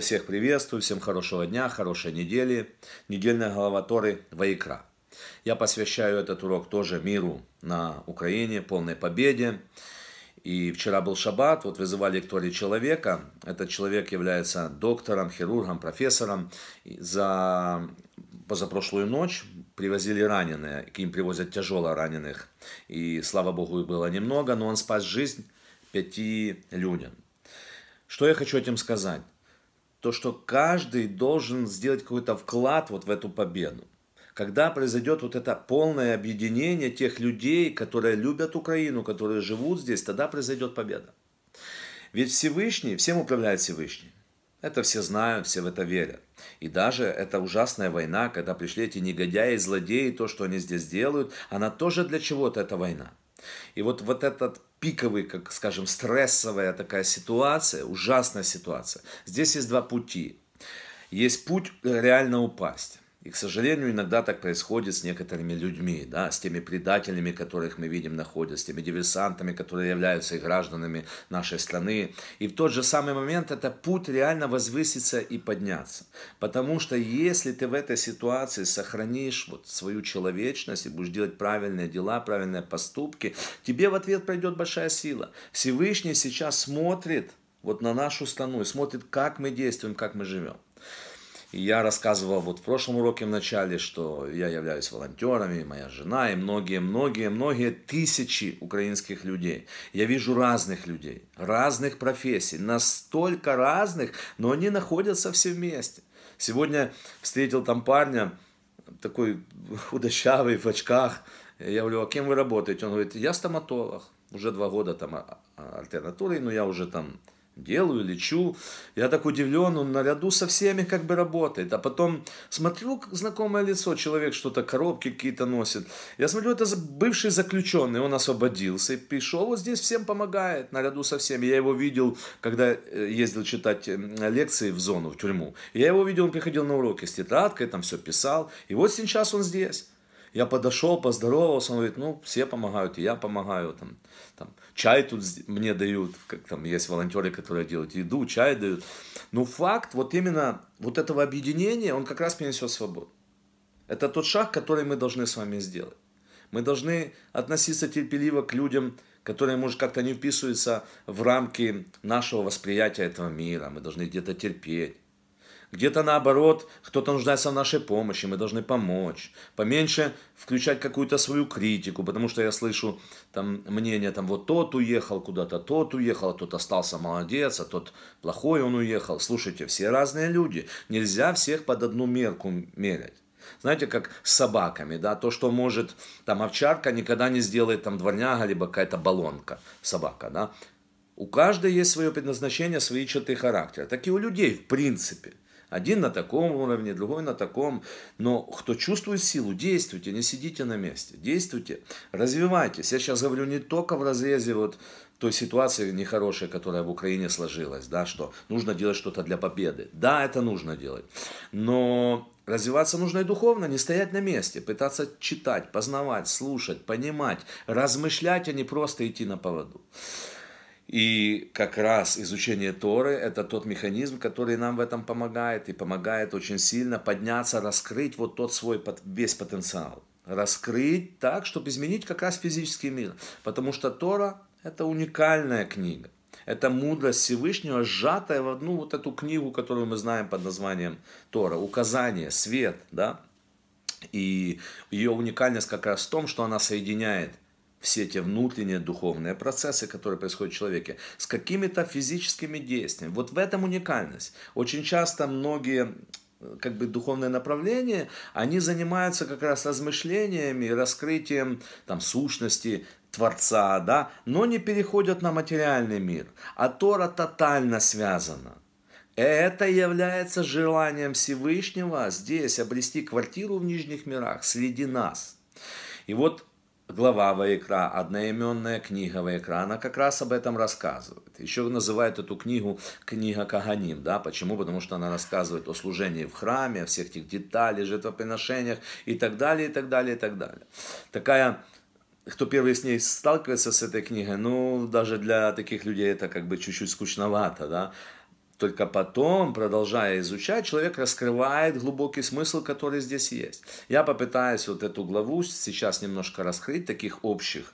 Всех приветствую, всем хорошего дня, хорошей недели. Недельная глава Торы Ваикра. Я посвящаю этот урок тоже миру на Украине, полной победе. И вчера был шаббат, вот вызывали к Торе человека. Этот человек является доктором, хирургом, профессором. За позапрошлую ночь привозили раненые, к ним привозят тяжело раненых. И слава Богу, их было немного, но он спас жизнь пяти людям. Что я хочу этим сказать? То, что каждый должен сделать какой-то вклад вот в эту победу. Когда произойдет вот это полное объединение тех людей, которые любят Украину, которые живут здесь, тогда произойдет победа. Ведь Всевышний, всем управляет Всевышний. Это все знают, все в это верят. И даже эта ужасная война, когда пришли эти негодяи, злодеи, то, что они здесь делают, она тоже для чего-то эта война. И вот, вот этот пиковый, как скажем, стрессовая такая ситуация, ужасная ситуация. Здесь есть два пути. Есть путь реально упасть. И, к сожалению, иногда так происходит с некоторыми людьми, да, с теми предателями, которых мы видим находятся, с теми диверсантами, которые являются и гражданами нашей страны. И в тот же самый момент это путь реально возвыситься и подняться. Потому что если ты в этой ситуации сохранишь вот свою человечность и будешь делать правильные дела, правильные поступки, тебе в ответ пройдет большая сила. Всевышний сейчас смотрит вот на нашу страну и смотрит, как мы действуем, как мы живем. И я рассказывал вот в прошлом уроке в начале, что я являюсь волонтером, и моя жена, и многие-многие-многие тысячи украинских людей. Я вижу разных людей, разных профессий, настолько разных, но они находятся все вместе. Сегодня встретил там парня, такой худощавый, в очках. Я говорю, а кем вы работаете? Он говорит, я стоматолог. Уже два года там а, а, альтернатурой, но я уже там делаю, лечу. Я так удивлен, он наряду со всеми как бы работает. А потом смотрю, знакомое лицо, человек что-то, коробки какие-то носит. Я смотрю, это бывший заключенный, он освободился и пришел, вот здесь всем помогает, наряду со всеми. Я его видел, когда э, ездил читать лекции в зону, в тюрьму. Я его видел, он приходил на уроки с тетрадкой, там все писал. И вот сейчас он здесь. Я подошел, поздоровался, он говорит, ну, все помогают, и я помогаю, там, там, чай тут мне дают, как там есть волонтеры, которые делают еду, чай дают. Но факт вот именно вот этого объединения, он как раз принесет свободу. Это тот шаг, который мы должны с вами сделать. Мы должны относиться терпеливо к людям, которые, может, как-то не вписываются в рамки нашего восприятия этого мира. Мы должны где-то терпеть. Где-то наоборот, кто-то нуждается в нашей помощи, мы должны помочь. Поменьше включать какую-то свою критику, потому что я слышу там мнение, там вот тот уехал куда-то, тот уехал, а тот остался молодец, а тот плохой он уехал. Слушайте, все разные люди. Нельзя всех под одну мерку мерять. Знаете, как с собаками, да, то, что может, там, овчарка никогда не сделает, там, дворняга, либо какая-то баллонка, собака, да. У каждой есть свое предназначение, свои черты характера. Так и у людей, в принципе. Один на таком уровне, другой на таком. Но кто чувствует силу, действуйте, не сидите на месте. Действуйте, развивайтесь. Я сейчас говорю не только в разрезе вот той ситуации нехорошей, которая в Украине сложилась, да, что нужно делать что-то для победы. Да, это нужно делать. Но развиваться нужно и духовно, не стоять на месте, пытаться читать, познавать, слушать, понимать, размышлять, а не просто идти на поводу. И как раз изучение Торы – это тот механизм, который нам в этом помогает, и помогает очень сильно подняться, раскрыть вот тот свой весь потенциал. Раскрыть так, чтобы изменить как раз физический мир. Потому что Тора – это уникальная книга. Это мудрость Всевышнего, сжатая в одну вот эту книгу, которую мы знаем под названием Тора. Указание, свет, да? И ее уникальность как раз в том, что она соединяет все те внутренние духовные процессы, которые происходят в человеке, с какими-то физическими действиями. Вот в этом уникальность. Очень часто многие как бы духовные направления, они занимаются как раз размышлениями, раскрытием там, сущности Творца, да, но не переходят на материальный мир. А Тора тотально связана. Это является желанием Всевышнего здесь обрести квартиру в нижних мирах среди нас. И вот глава Ваикра, одноименная книга Ваикра, она как раз об этом рассказывает. Еще называют эту книгу книга Каганим. Да? Почему? Потому что она рассказывает о служении в храме, о всех этих деталях, жертвоприношениях и так далее, и так далее, и так далее. Такая кто первый с ней сталкивается с этой книгой, ну, даже для таких людей это как бы чуть-чуть скучновато, да. Только потом, продолжая изучать, человек раскрывает глубокий смысл, который здесь есть. Я попытаюсь вот эту главу сейчас немножко раскрыть, таких общих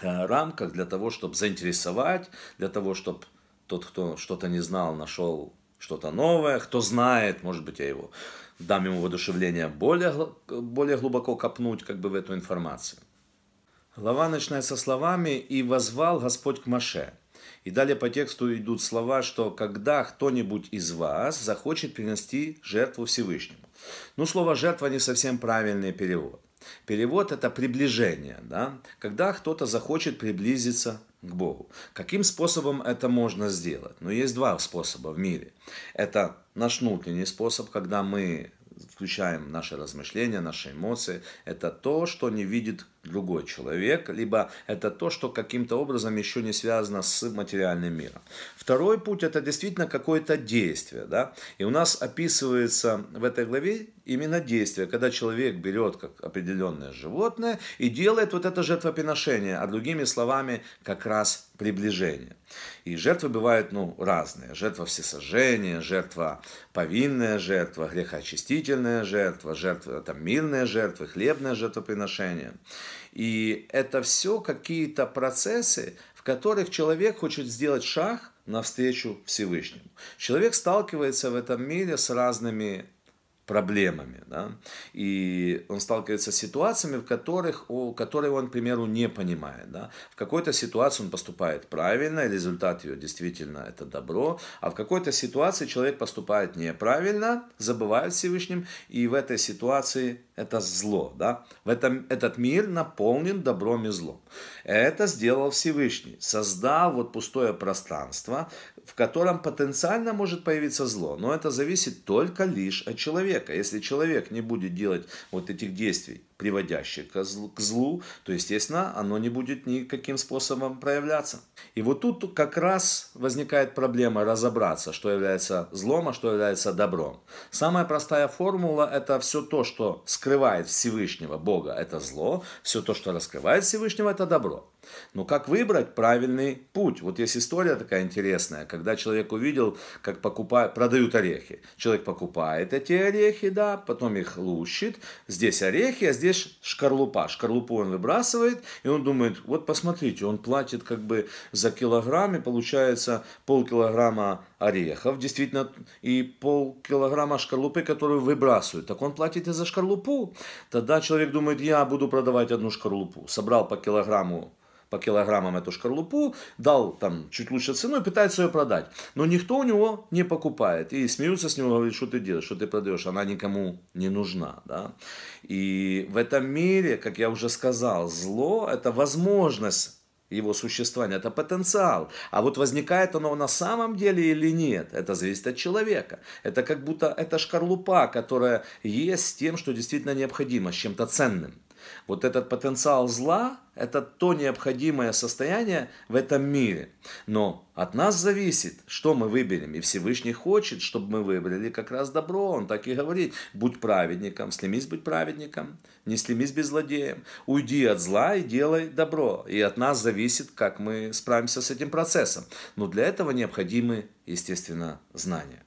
э, рамках, для того, чтобы заинтересовать, для того, чтобы тот, кто что-то не знал, нашел что-то новое. Кто знает, может быть, я его дам ему воодушевление более, более глубоко копнуть как бы в эту информацию. Глава начинается словами «И возвал Господь к Маше». И далее по тексту идут слова, что когда кто-нибудь из вас захочет принести жертву Всевышнему. Ну, слово «жертва» не совсем правильный перевод. Перевод – это приближение, да? когда кто-то захочет приблизиться к Богу. Каким способом это можно сделать? Ну, есть два способа в мире. Это наш внутренний способ, когда мы включаем наши размышления, наши эмоции. Это то, что не видит другой человек, либо это то, что каким-то образом еще не связано с материальным миром. Второй путь это действительно какое-то действие. Да? И у нас описывается в этой главе именно действие, когда человек берет как определенное животное и делает вот это жертвоприношение, а другими словами как раз приближение. И жертвы бывают ну, разные. Жертва всесожжения, жертва повинная жертва, грехоочистительная жертва, жертва там, мирная жертва, хлебное жертвоприношение. И это все какие-то процессы, в которых человек хочет сделать шаг навстречу Всевышнему. Человек сталкивается в этом мире с разными проблемами. Да? И он сталкивается с ситуациями, в которых, о, которые он, к примеру, не понимает. Да? В какой-то ситуации он поступает правильно, и результат ее действительно это добро, а в какой-то ситуации человек поступает неправильно, забывает Всевышним, и в этой ситуации это зло. Да? В этом, этот мир наполнен добром и злом. Это сделал Всевышний. Создал вот пустое пространство, в котором потенциально может появиться зло. Но это зависит только лишь от человека. Если человек не будет делать вот этих действий, приводящих к злу, то, естественно, оно не будет никаким способом проявляться. И вот тут как раз возникает проблема разобраться, что является злом, а что является добром. Самая простая формула – это все то, что скрывает Всевышнего Бога – это зло, все то, что раскрывает Всевышнего – это добро. Но как выбрать правильный путь? Вот есть история такая интересная, когда человек увидел, как покупают, продают орехи. Человек покупает эти орехи, да, потом их лущит. Здесь орехи, а здесь шкарлупа. Шкарлупу он выбрасывает, и он думает, вот посмотрите, он платит как бы за килограмм, и получается полкилограмма орехов, действительно, и полкилограмма шкарлупы, которую выбрасывают. Так он платит и за шкарлупу. Тогда человек думает, я буду продавать одну шкарлупу. Собрал по килограмму по килограммам эту шкарлупу, дал там чуть лучше цену и пытается ее продать. Но никто у него не покупает. И смеются с него, говорят, что ты делаешь, что ты продаешь, она никому не нужна. Да? И в этом мире, как я уже сказал, зло – это возможность его существования, это потенциал. А вот возникает оно на самом деле или нет, это зависит от человека. Это как будто это шкарлупа, которая есть с тем, что действительно необходимо, с чем-то ценным. Вот этот потенциал зла – это то необходимое состояние в этом мире. Но от нас зависит, что мы выберем. И Всевышний хочет, чтобы мы выбрали как раз добро. Он так и говорит, будь праведником, стремись быть праведником, не стремись быть злодеем. Уйди от зла и делай добро. И от нас зависит, как мы справимся с этим процессом. Но для этого необходимы, естественно, знания.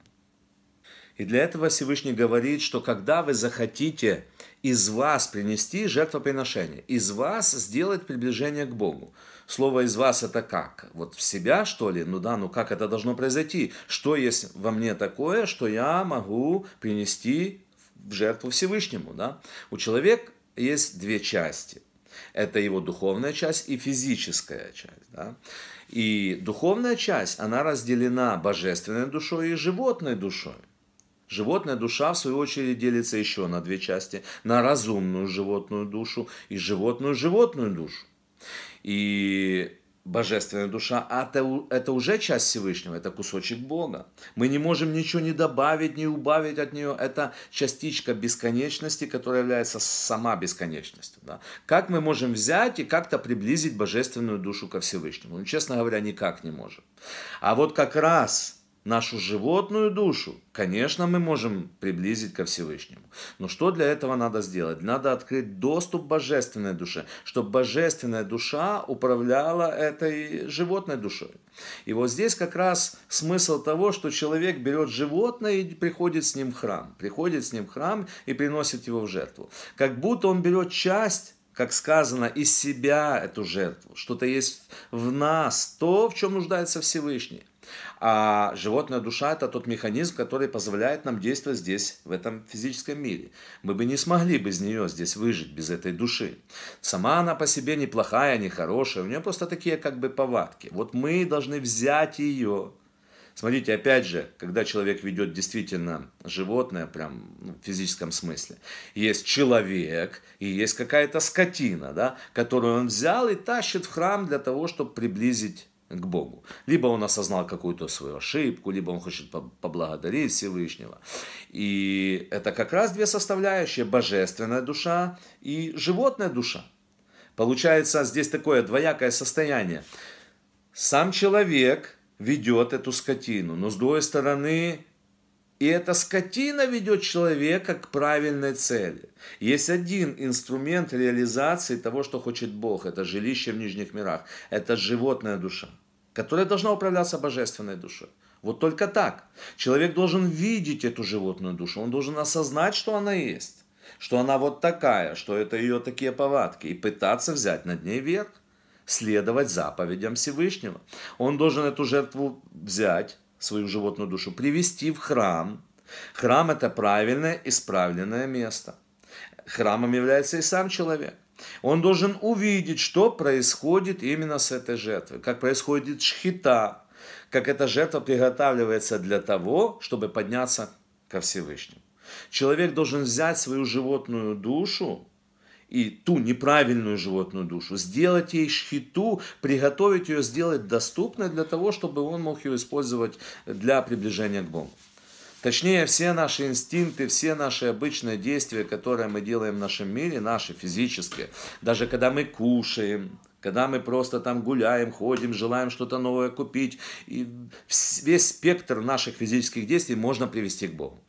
И для этого Всевышний говорит, что когда вы захотите из вас принести жертвоприношение, из вас сделать приближение к Богу. Слово из вас это как? Вот в себя, что ли? Ну да, ну как это должно произойти? Что есть во мне такое, что я могу принести в жертву Всевышнему? Да? У человека есть две части. Это его духовная часть и физическая часть. Да? И духовная часть, она разделена божественной душой и животной душой. Животная душа, в свою очередь, делится еще на две части. На разумную животную душу и животную животную душу. И божественная душа, это, это уже часть Всевышнего, это кусочек Бога. Мы не можем ничего не добавить, не убавить от нее. Это частичка бесконечности, которая является сама бесконечностью. Да? Как мы можем взять и как-то приблизить божественную душу ко Всевышнему? Ну, честно говоря, никак не можем. А вот как раз нашу животную душу, конечно, мы можем приблизить ко Всевышнему. Но что для этого надо сделать? Надо открыть доступ божественной душе, чтобы божественная душа управляла этой животной душой. И вот здесь как раз смысл того, что человек берет животное и приходит с ним в храм. Приходит с ним в храм и приносит его в жертву. Как будто он берет часть как сказано, из себя эту жертву. Что-то есть в нас, то, в чем нуждается Всевышний. А животная душа – это тот механизм, который позволяет нам действовать здесь, в этом физическом мире. Мы бы не смогли без нее здесь выжить, без этой души. Сама она по себе неплохая, не хорошая, у нее просто такие как бы повадки. Вот мы должны взять ее, Смотрите, опять же, когда человек ведет действительно животное, прям ну, в физическом смысле, есть человек и есть какая-то скотина, да, которую он взял и тащит в храм для того, чтобы приблизить к Богу. Либо он осознал какую-то свою ошибку, либо он хочет поблагодарить Всевышнего. И это как раз две составляющие, божественная душа и животная душа. Получается здесь такое двоякое состояние. Сам человек ведет эту скотину, но с другой стороны, и эта скотина ведет человека к правильной цели. Есть один инструмент реализации того, что хочет Бог. Это жилище в нижних мирах. Это животная душа которая должна управляться божественной душой. Вот только так. Человек должен видеть эту животную душу, он должен осознать, что она есть, что она вот такая, что это ее такие повадки, и пытаться взять над ней верх, следовать заповедям Всевышнего. Он должен эту жертву взять, свою животную душу, привести в храм. Храм это правильное, исправленное место. Храмом является и сам человек. Он должен увидеть, что происходит именно с этой жертвой, как происходит шхита, как эта жертва приготавливается для того, чтобы подняться ко Всевышнему. Человек должен взять свою животную душу и ту неправильную животную душу, сделать ей шхиту, приготовить ее, сделать доступной для того, чтобы он мог ее использовать для приближения к Богу. Точнее, все наши инстинкты, все наши обычные действия, которые мы делаем в нашем мире, наши физические, даже когда мы кушаем, когда мы просто там гуляем, ходим, желаем что-то новое купить, и весь спектр наших физических действий можно привести к Богу.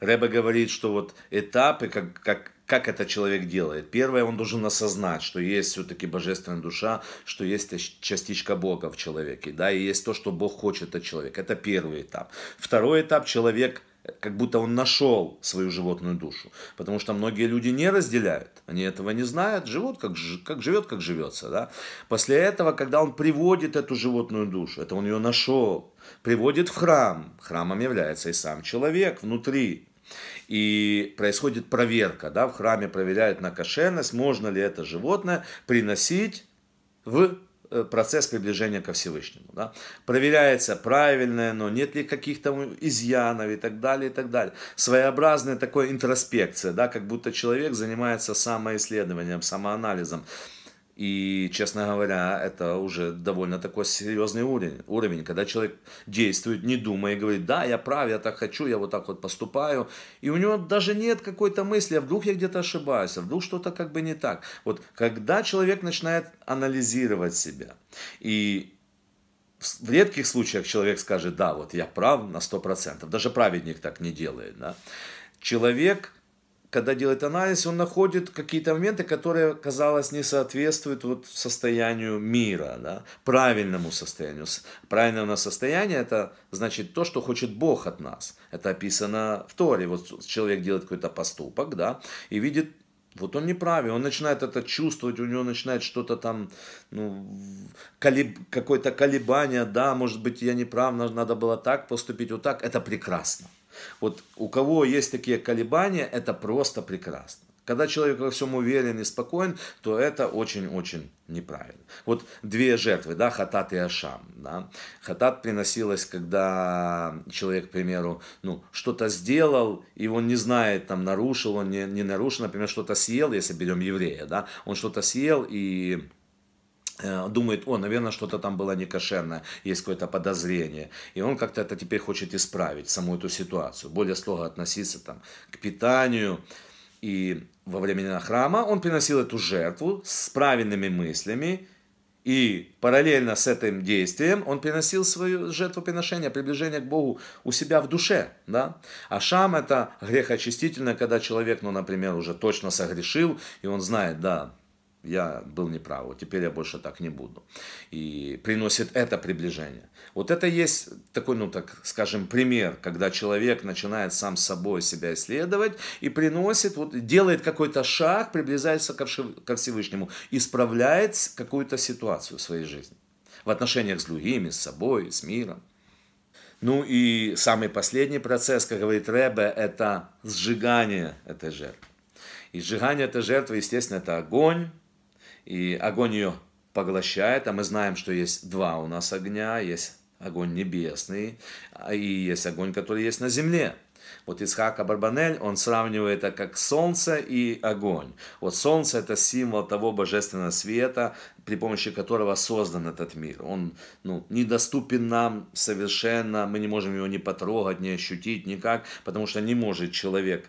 Рэба говорит, что вот этапы, как, как, как это человек делает. Первое, он должен осознать, что есть все-таки божественная душа, что есть частичка Бога в человеке, да, и есть то, что Бог хочет от человека. Это первый этап. Второй этап, человек как будто он нашел свою животную душу. Потому что многие люди не разделяют, они этого не знают, живут как, как живет, как живется. Да? После этого, когда он приводит эту животную душу, это он ее нашел, приводит в храм, храмом является и сам человек внутри, и происходит проверка, да, в храме проверяют на кошерность, можно ли это животное приносить в э, процесс приближения ко Всевышнему. Да? Проверяется правильное, но нет ли каких-то изъянов и так далее, и так далее. Своеобразная такая интроспекция, да, как будто человек занимается самоисследованием, самоанализом. И, честно говоря, это уже довольно такой серьезный уровень, уровень, когда человек действует, не думая, и говорит, да, я прав, я так хочу, я вот так вот поступаю. И у него даже нет какой-то мысли, а вдруг я где-то ошибаюсь, а вдруг что-то как бы не так. Вот когда человек начинает анализировать себя, и в редких случаях человек скажет, да, вот я прав на 100%, даже праведник так не делает. Да? Человек когда делает анализ, он находит какие-то моменты, которые, казалось, не соответствуют вот состоянию мира, да, правильному состоянию. Правильное состояние – это значит то, что хочет Бог от нас. Это описано в Торе. Вот человек делает какой-то поступок, да, и видит вот он неправильный, он начинает это чувствовать, у него начинает что-то там, ну, колеб... какое-то колебание, да, может быть, я не прав, надо было так поступить, вот так, это прекрасно. Вот у кого есть такие колебания, это просто прекрасно. Когда человек во всем уверен и спокоен, то это очень-очень неправильно. Вот две жертвы, да, хатат и ашам. Да. Хатат приносилась, когда человек, к примеру, ну, что-то сделал, и он не знает, там, нарушил, он не, не нарушил, например, что-то съел, если берем еврея, да, он что-то съел, и думает, о, наверное, что-то там было некошерное, есть какое-то подозрение. И он как-то это теперь хочет исправить, саму эту ситуацию, более строго относиться там, к питанию. И во времена храма он приносил эту жертву с правильными мыслями, И параллельно с этим действием он приносил свою жертвоприношение, приближение к Богу у себя в душе. Да? А шам это грехочистительное, когда человек, ну, например, уже точно согрешил, и он знает, да, я был неправ, вот теперь я больше так не буду. И приносит это приближение. Вот это есть такой, ну так скажем, пример, когда человек начинает сам с собой себя исследовать и приносит, вот делает какой-то шаг, приближается ко Всевышнему, исправляет какую-то ситуацию в своей жизни. В отношениях с другими, с собой, с миром. Ну и самый последний процесс, как говорит Ребе, это сжигание этой жертвы. И сжигание этой жертвы, естественно, это огонь, и огонь ее поглощает, а мы знаем, что есть два у нас огня, есть огонь небесный, и есть огонь, который есть на земле. Вот Исхак Абарбанель, он сравнивает это как солнце и огонь. Вот солнце это символ того божественного света, при помощи которого создан этот мир. Он ну, недоступен нам совершенно, мы не можем его ни потрогать, ни ощутить никак, потому что не может человек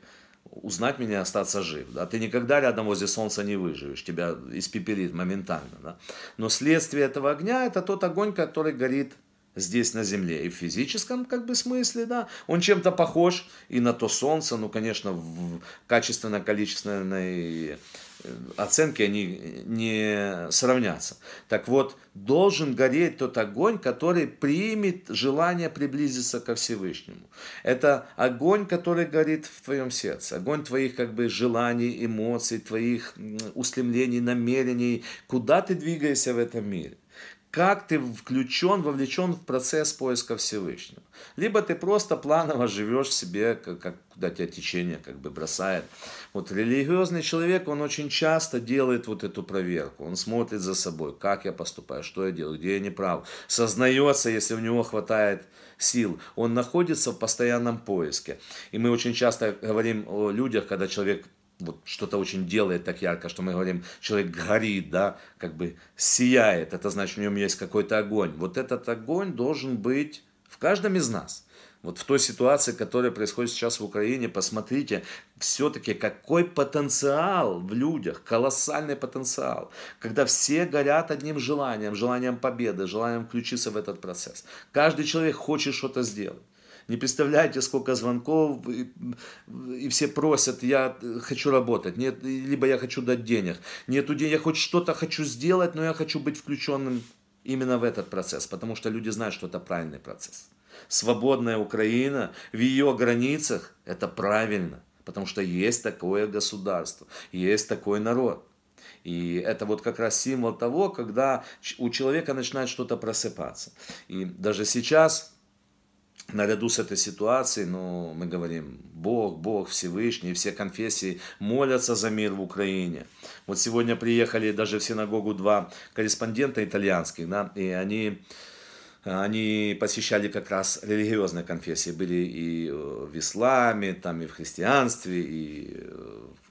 узнать меня остаться жив. Да? Ты никогда рядом возле солнца не выживешь, тебя испепелит моментально. Да? Но следствие этого огня это тот огонь, который горит здесь на земле. И в физическом как бы смысле, да, он чем-то похож и на то солнце, ну, конечно, в качественно-количественной оценки они не сравнятся. Так вот, должен гореть тот огонь, который примет желание приблизиться ко Всевышнему. Это огонь, который горит в твоем сердце, огонь твоих как бы желаний, эмоций, твоих устремлений, намерений, куда ты двигаешься в этом мире как ты включен, вовлечен в процесс поиска Всевышнего. Либо ты просто планово живешь себе, как, как куда тебя течение как бы бросает. Вот религиозный человек, он очень часто делает вот эту проверку. Он смотрит за собой, как я поступаю, что я делаю, где я не прав. Сознается, если у него хватает сил. Он находится в постоянном поиске. И мы очень часто говорим о людях, когда человек вот что-то очень делает так ярко, что мы говорим, человек горит, да, как бы сияет, это значит, в нем есть какой-то огонь. Вот этот огонь должен быть в каждом из нас. Вот в той ситуации, которая происходит сейчас в Украине, посмотрите, все-таки какой потенциал в людях, колоссальный потенциал, когда все горят одним желанием, желанием победы, желанием включиться в этот процесс. Каждый человек хочет что-то сделать. Не представляете, сколько звонков, и, и все просят, я хочу работать, нет, либо я хочу дать денег. Нету денег, я хоть что-то хочу сделать, но я хочу быть включенным именно в этот процесс, потому что люди знают, что это правильный процесс. Свободная Украина в ее границах – это правильно, потому что есть такое государство, есть такой народ. И это вот как раз символ того, когда у человека начинает что-то просыпаться. И даже сейчас наряду с этой ситуацией, ну, мы говорим, Бог, Бог Всевышний, все конфессии молятся за мир в Украине. Вот сегодня приехали даже в синагогу два корреспондента итальянских, да, и они они посещали как раз религиозные конфессии, были и в исламе, там и в христианстве, и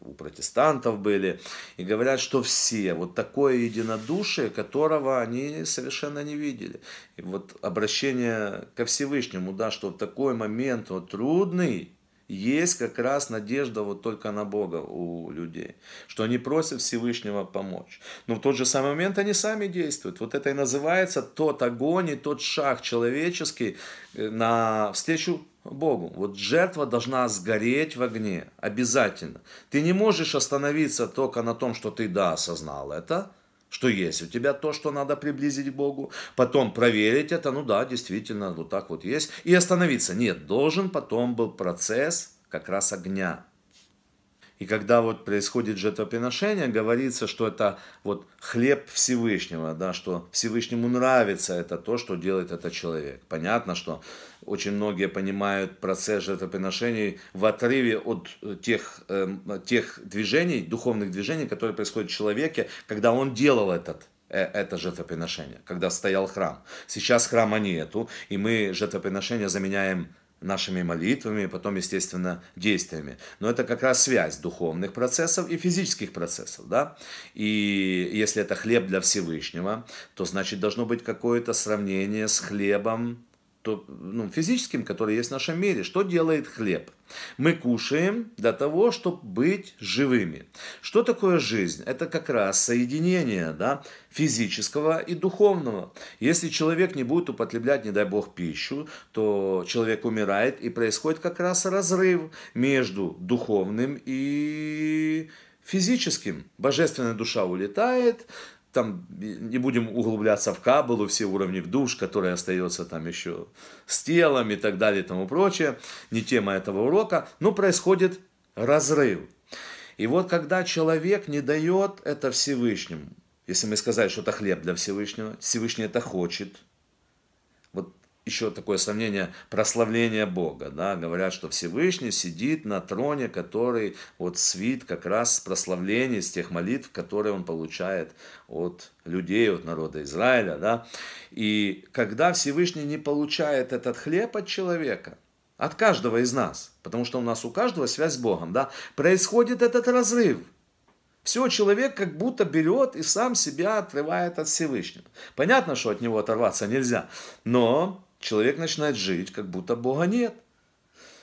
у протестантов были, и говорят, что все, вот такое единодушие, которого они совершенно не видели. И вот обращение ко Всевышнему, да, что в такой момент вот трудный, есть как раз надежда вот только на Бога у людей, что они просят Всевышнего помочь. Но в тот же самый момент они сами действуют. Вот это и называется тот огонь и тот шаг человеческий э, на встречу Богу. Вот жертва должна сгореть в огне, обязательно. Ты не можешь остановиться только на том, что ты да, осознал это, что есть у тебя то, что надо приблизить к Богу, потом проверить это, ну да, действительно, вот так вот есть, и остановиться. Нет, должен потом был процесс как раз огня. И когда вот происходит жертвоприношение, говорится, что это вот хлеб Всевышнего, да, что Всевышнему нравится это то, что делает этот человек. Понятно, что очень многие понимают процесс жертвоприношений в отрыве от тех, э, тех движений, духовных движений, которые происходят в человеке, когда он делал этот э, это жертвоприношение, когда стоял храм. Сейчас храма нету, и мы жертвоприношение заменяем нашими молитвами, потом, естественно, действиями. Но это как раз связь духовных процессов и физических процессов. Да? И если это хлеб для Всевышнего, то значит должно быть какое-то сравнение с хлебом то, ну, физическим, который есть в нашем мире. Что делает хлеб? Мы кушаем для того, чтобы быть живыми. Что такое жизнь? Это как раз соединение да, физического и духовного. Если человек не будет употреблять, не дай бог, пищу, то человек умирает и происходит как раз разрыв между духовным и физическим. Божественная душа улетает, там не будем углубляться в кабалу, все уровни в душ, который остается там еще с телом и так далее и тому прочее. Не тема этого урока. Но происходит разрыв. И вот когда человек не дает это Всевышнему, если мы сказали, что это хлеб для Всевышнего, Всевышний это хочет, еще такое сомнение прославления Бога. Да? Говорят, что Всевышний сидит на троне, который вот свит как раз с прославления, с тех молитв, которые он получает от людей, от народа Израиля. Да? И когда Всевышний не получает этот хлеб от человека, от каждого из нас, потому что у нас у каждого связь с Богом, да, происходит этот разрыв. Все, человек как будто берет и сам себя отрывает от Всевышнего. Понятно, что от него оторваться нельзя, но человек начинает жить, как будто Бога нет.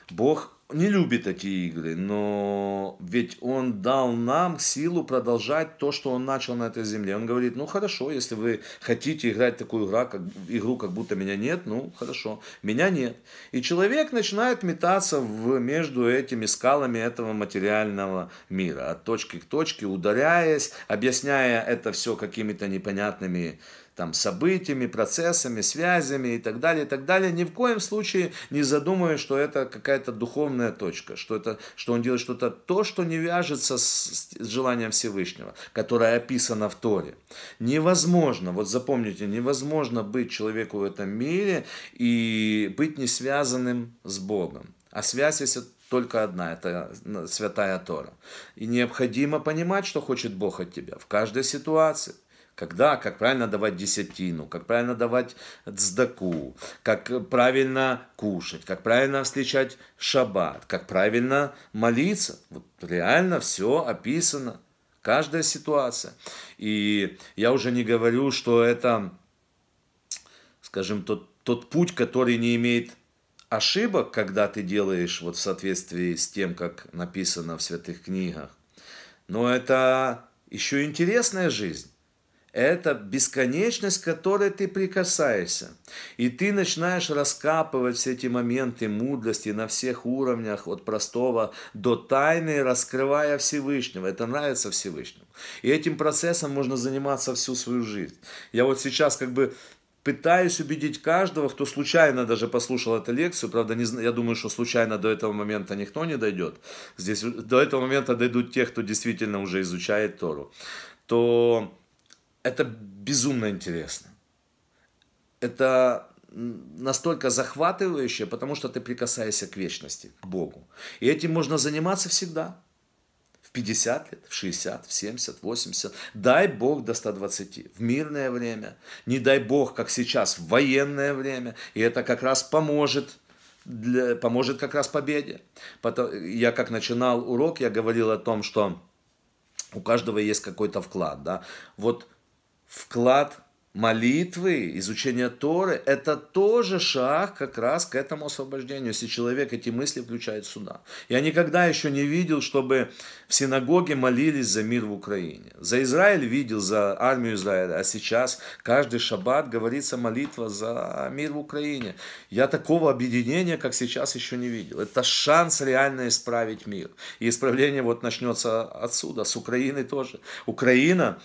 Бог не любит эти игры, но ведь Он дал нам силу продолжать то, что Он начал на этой земле. Он говорит, ну хорошо, если вы хотите играть такую игру, как, игру, как будто меня нет, ну хорошо, меня нет. И человек начинает метаться в, между этими скалами этого материального мира, от точки к точке, ударяясь, объясняя это все какими-то непонятными там, событиями, процессами, связями и так далее, и так далее, ни в коем случае не задумывая, что это какая-то духовная точка, что, это, что он делает что-то то, что не вяжется с, с желанием Всевышнего, которое описано в Торе. Невозможно, вот запомните, невозможно быть человеку в этом мире и быть не связанным с Богом. А связь есть только одна, это святая Тора. И необходимо понимать, что хочет Бог от тебя в каждой ситуации когда, как правильно давать десятину, как правильно давать цдаку, как правильно кушать, как правильно встречать шаббат, как правильно молиться. Вот реально все описано, каждая ситуация. И я уже не говорю, что это, скажем, тот, тот путь, который не имеет ошибок, когда ты делаешь вот в соответствии с тем, как написано в святых книгах. Но это еще интересная жизнь это бесконечность, к которой ты прикасаешься. И ты начинаешь раскапывать все эти моменты мудрости на всех уровнях, от простого до тайны, раскрывая Всевышнего. Это нравится Всевышнему. И этим процессом можно заниматься всю свою жизнь. Я вот сейчас как бы пытаюсь убедить каждого, кто случайно даже послушал эту лекцию, правда, не, я думаю, что случайно до этого момента никто не дойдет, здесь до этого момента дойдут те, кто действительно уже изучает Тору, то это безумно интересно. Это настолько захватывающе, потому что ты прикасаешься к вечности, к Богу. И этим можно заниматься всегда. В 50 лет, в 60, в 70, 80. Дай Бог до 120. В мирное время. Не дай Бог, как сейчас, в военное время. И это как раз поможет для, поможет как раз победе. Я как начинал урок, я говорил о том, что у каждого есть какой-то вклад. Да? Вот вклад молитвы, изучение Торы, это тоже шаг как раз к этому освобождению, если человек эти мысли включает сюда. Я никогда еще не видел, чтобы в синагоге молились за мир в Украине. За Израиль видел, за армию Израиля, а сейчас каждый шаббат говорится молитва за мир в Украине. Я такого объединения, как сейчас, еще не видел. Это шанс реально исправить мир. И исправление вот начнется отсюда, с Украины тоже. Украина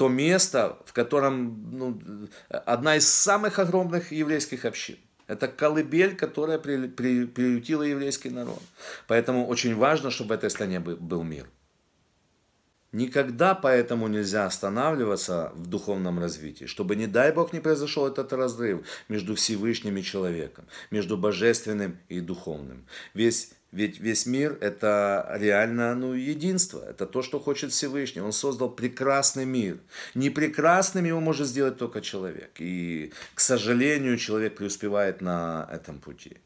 то место, в котором ну, одна из самых огромных еврейских общин. Это колыбель, которая при, при, приютила еврейский народ. Поэтому очень важно, чтобы в этой стране был мир. Никогда поэтому нельзя останавливаться в духовном развитии, чтобы, не дай Бог, не произошел этот разрыв между Всевышним и человеком, между божественным и духовным. Весь ведь весь мир – это реально ну, единство, это то, что хочет Всевышний. Он создал прекрасный мир. Не прекрасным его может сделать только человек. И, к сожалению, человек преуспевает на этом пути.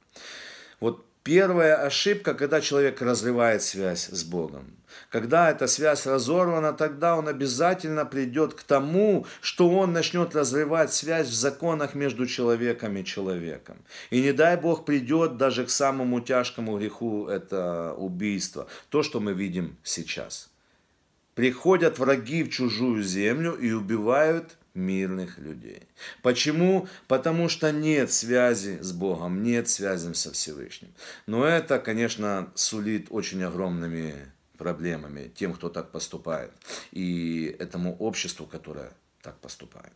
Вот Первая ошибка, когда человек разрывает связь с Богом. Когда эта связь разорвана, тогда он обязательно придет к тому, что он начнет разрывать связь в законах между человеком и человеком. И не дай Бог придет даже к самому тяжкому греху, это убийство. То, что мы видим сейчас. Приходят враги в чужую землю и убивают мирных людей. Почему? Потому что нет связи с Богом, нет связи со Всевышним. Но это, конечно, сулит очень огромными проблемами тем, кто так поступает, и этому обществу, которое так поступает.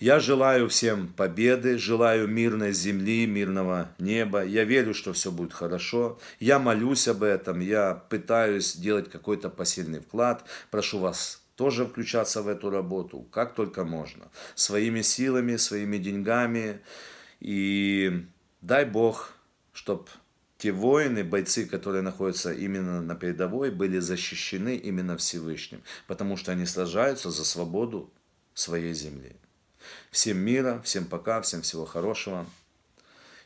Я желаю всем победы, желаю мирной земли, мирного неба. Я верю, что все будет хорошо. Я молюсь об этом, я пытаюсь делать какой-то посильный вклад. Прошу вас тоже включаться в эту работу, как только можно, своими силами, своими деньгами. И дай Бог, чтобы те воины, бойцы, которые находятся именно на передовой, были защищены именно Всевышним, потому что они сражаются за свободу своей земли. Всем мира, всем пока, всем всего хорошего.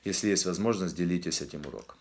Если есть возможность, делитесь этим уроком.